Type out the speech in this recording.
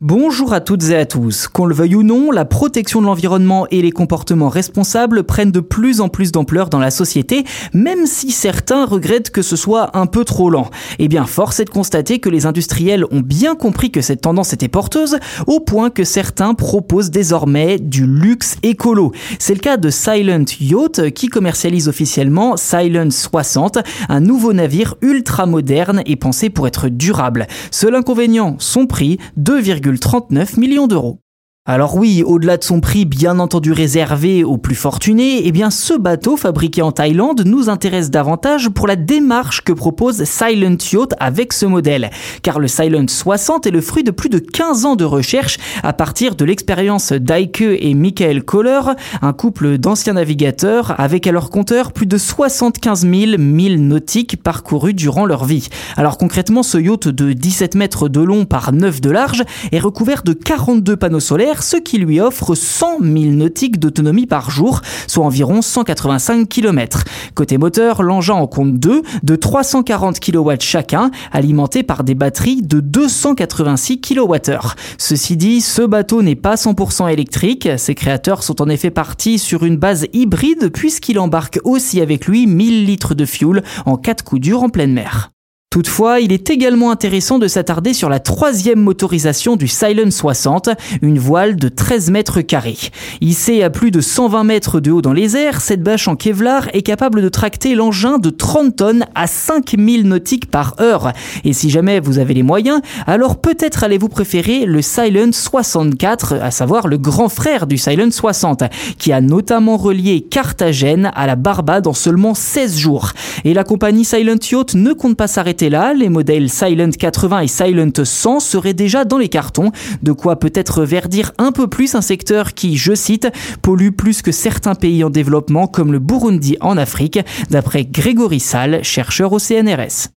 Bonjour à toutes et à tous. Qu'on le veuille ou non, la protection de l'environnement et les comportements responsables prennent de plus en plus d'ampleur dans la société, même si certains regrettent que ce soit un peu trop lent. Eh bien, force est de constater que les industriels ont bien compris que cette tendance était porteuse, au point que certains proposent désormais du luxe écolo. C'est le cas de Silent Yacht, qui commercialise officiellement Silent 60, un nouveau navire ultra moderne et pensé pour être durable. Seul inconvénient, son prix, 2, 39 millions d'euros. Alors oui, au-delà de son prix bien entendu réservé aux plus fortunés, eh bien ce bateau fabriqué en Thaïlande nous intéresse davantage pour la démarche que propose Silent Yacht avec ce modèle. Car le Silent 60 est le fruit de plus de 15 ans de recherche à partir de l'expérience d'Aike et Michael Kohler, un couple d'anciens navigateurs avec à leur compteur plus de 75 000 milles nautiques parcourus durant leur vie. Alors concrètement, ce yacht de 17 mètres de long par 9 de large est recouvert de 42 panneaux solaires ce qui lui offre 100 000 nautiques d'autonomie par jour, soit environ 185 km. Côté moteur, l'engin en compte deux de 340 kW chacun, alimentés par des batteries de 286 kWh. Ceci dit, ce bateau n'est pas 100% électrique. Ses créateurs sont en effet partis sur une base hybride puisqu'il embarque aussi avec lui 1000 litres de fuel en 4 coups durs en pleine mer. Toutefois, il est également intéressant de s'attarder sur la troisième motorisation du Silent 60, une voile de 13 mètres carrés. Hissée à plus de 120 mètres de haut dans les airs, cette bâche en Kevlar est capable de tracter l'engin de 30 tonnes à 5000 nautiques par heure. Et si jamais vous avez les moyens, alors peut-être allez-vous préférer le Silent 64, à savoir le grand frère du Silent 60, qui a notamment relié Carthagène à la Barbade en seulement 16 jours. Et la compagnie Silent Yacht ne compte pas s'arrêter là, les modèles Silent 80 et Silent 100 seraient déjà dans les cartons, de quoi peut-être verdir un peu plus un secteur qui, je cite, pollue plus que certains pays en développement comme le Burundi en Afrique, d'après Grégory Sall, chercheur au CNRS.